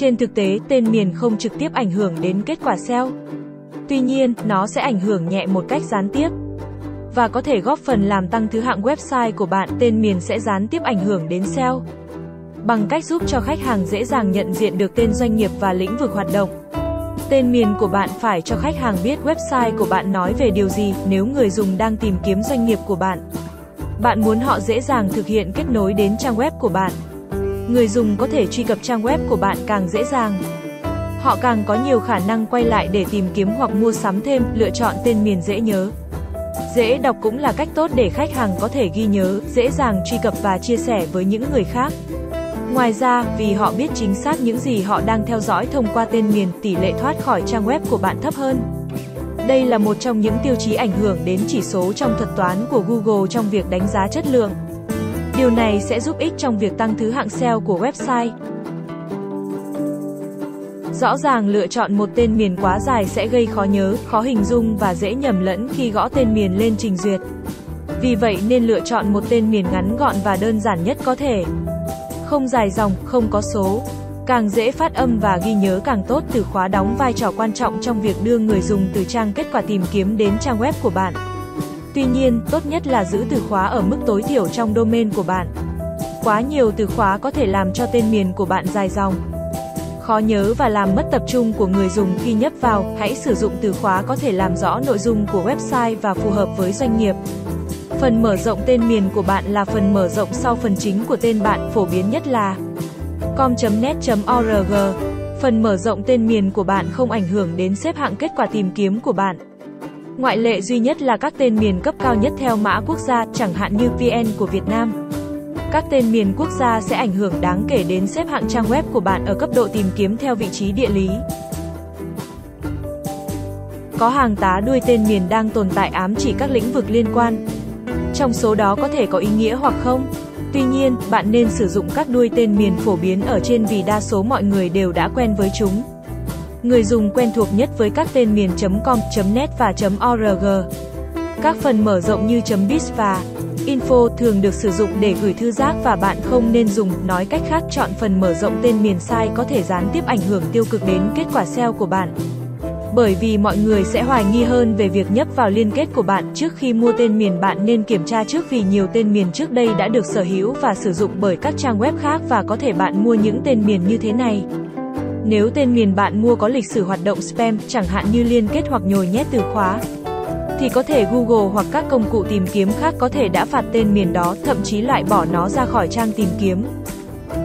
Trên thực tế, tên miền không trực tiếp ảnh hưởng đến kết quả SEO. Tuy nhiên, nó sẽ ảnh hưởng nhẹ một cách gián tiếp và có thể góp phần làm tăng thứ hạng website của bạn. Tên miền sẽ gián tiếp ảnh hưởng đến SEO bằng cách giúp cho khách hàng dễ dàng nhận diện được tên doanh nghiệp và lĩnh vực hoạt động. Tên miền của bạn phải cho khách hàng biết website của bạn nói về điều gì nếu người dùng đang tìm kiếm doanh nghiệp của bạn. Bạn muốn họ dễ dàng thực hiện kết nối đến trang web của bạn. Người dùng có thể truy cập trang web của bạn càng dễ dàng. Họ càng có nhiều khả năng quay lại để tìm kiếm hoặc mua sắm thêm, lựa chọn tên miền dễ nhớ. Dễ đọc cũng là cách tốt để khách hàng có thể ghi nhớ, dễ dàng truy cập và chia sẻ với những người khác. Ngoài ra, vì họ biết chính xác những gì họ đang theo dõi thông qua tên miền, tỷ lệ thoát khỏi trang web của bạn thấp hơn. Đây là một trong những tiêu chí ảnh hưởng đến chỉ số trong thuật toán của Google trong việc đánh giá chất lượng. Điều này sẽ giúp ích trong việc tăng thứ hạng SEO của website. Rõ ràng lựa chọn một tên miền quá dài sẽ gây khó nhớ, khó hình dung và dễ nhầm lẫn khi gõ tên miền lên trình duyệt. Vì vậy nên lựa chọn một tên miền ngắn gọn và đơn giản nhất có thể. Không dài dòng, không có số. Càng dễ phát âm và ghi nhớ càng tốt, từ khóa đóng vai trò quan trọng trong việc đưa người dùng từ trang kết quả tìm kiếm đến trang web của bạn. Tuy nhiên, tốt nhất là giữ từ khóa ở mức tối thiểu trong domain của bạn. Quá nhiều từ khóa có thể làm cho tên miền của bạn dài dòng khó nhớ và làm mất tập trung của người dùng khi nhấp vào, hãy sử dụng từ khóa có thể làm rõ nội dung của website và phù hợp với doanh nghiệp. Phần mở rộng tên miền của bạn là phần mở rộng sau phần chính của tên bạn, phổ biến nhất là com.net.org. Phần mở rộng tên miền của bạn không ảnh hưởng đến xếp hạng kết quả tìm kiếm của bạn. Ngoại lệ duy nhất là các tên miền cấp cao nhất theo mã quốc gia, chẳng hạn như VN của Việt Nam. Các tên miền quốc gia sẽ ảnh hưởng đáng kể đến xếp hạng trang web của bạn ở cấp độ tìm kiếm theo vị trí địa lý. Có hàng tá đuôi tên miền đang tồn tại ám chỉ các lĩnh vực liên quan. Trong số đó có thể có ý nghĩa hoặc không. Tuy nhiên, bạn nên sử dụng các đuôi tên miền phổ biến ở trên vì đa số mọi người đều đã quen với chúng. Người dùng quen thuộc nhất với các tên miền .com, .net và .org. Các phần mở rộng như .biz và Info thường được sử dụng để gửi thư giác và bạn không nên dùng, nói cách khác chọn phần mở rộng tên miền sai có thể gián tiếp ảnh hưởng tiêu cực đến kết quả SEO của bạn. Bởi vì mọi người sẽ hoài nghi hơn về việc nhấp vào liên kết của bạn trước khi mua tên miền bạn nên kiểm tra trước vì nhiều tên miền trước đây đã được sở hữu và sử dụng bởi các trang web khác và có thể bạn mua những tên miền như thế này. Nếu tên miền bạn mua có lịch sử hoạt động spam, chẳng hạn như liên kết hoặc nhồi nhét từ khóa, thì có thể Google hoặc các công cụ tìm kiếm khác có thể đã phạt tên miền đó, thậm chí loại bỏ nó ra khỏi trang tìm kiếm.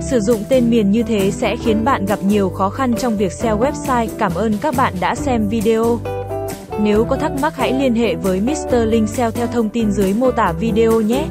Sử dụng tên miền như thế sẽ khiến bạn gặp nhiều khó khăn trong việc SEO website. Cảm ơn các bạn đã xem video. Nếu có thắc mắc hãy liên hệ với Mr. Linh SEO theo thông tin dưới mô tả video nhé.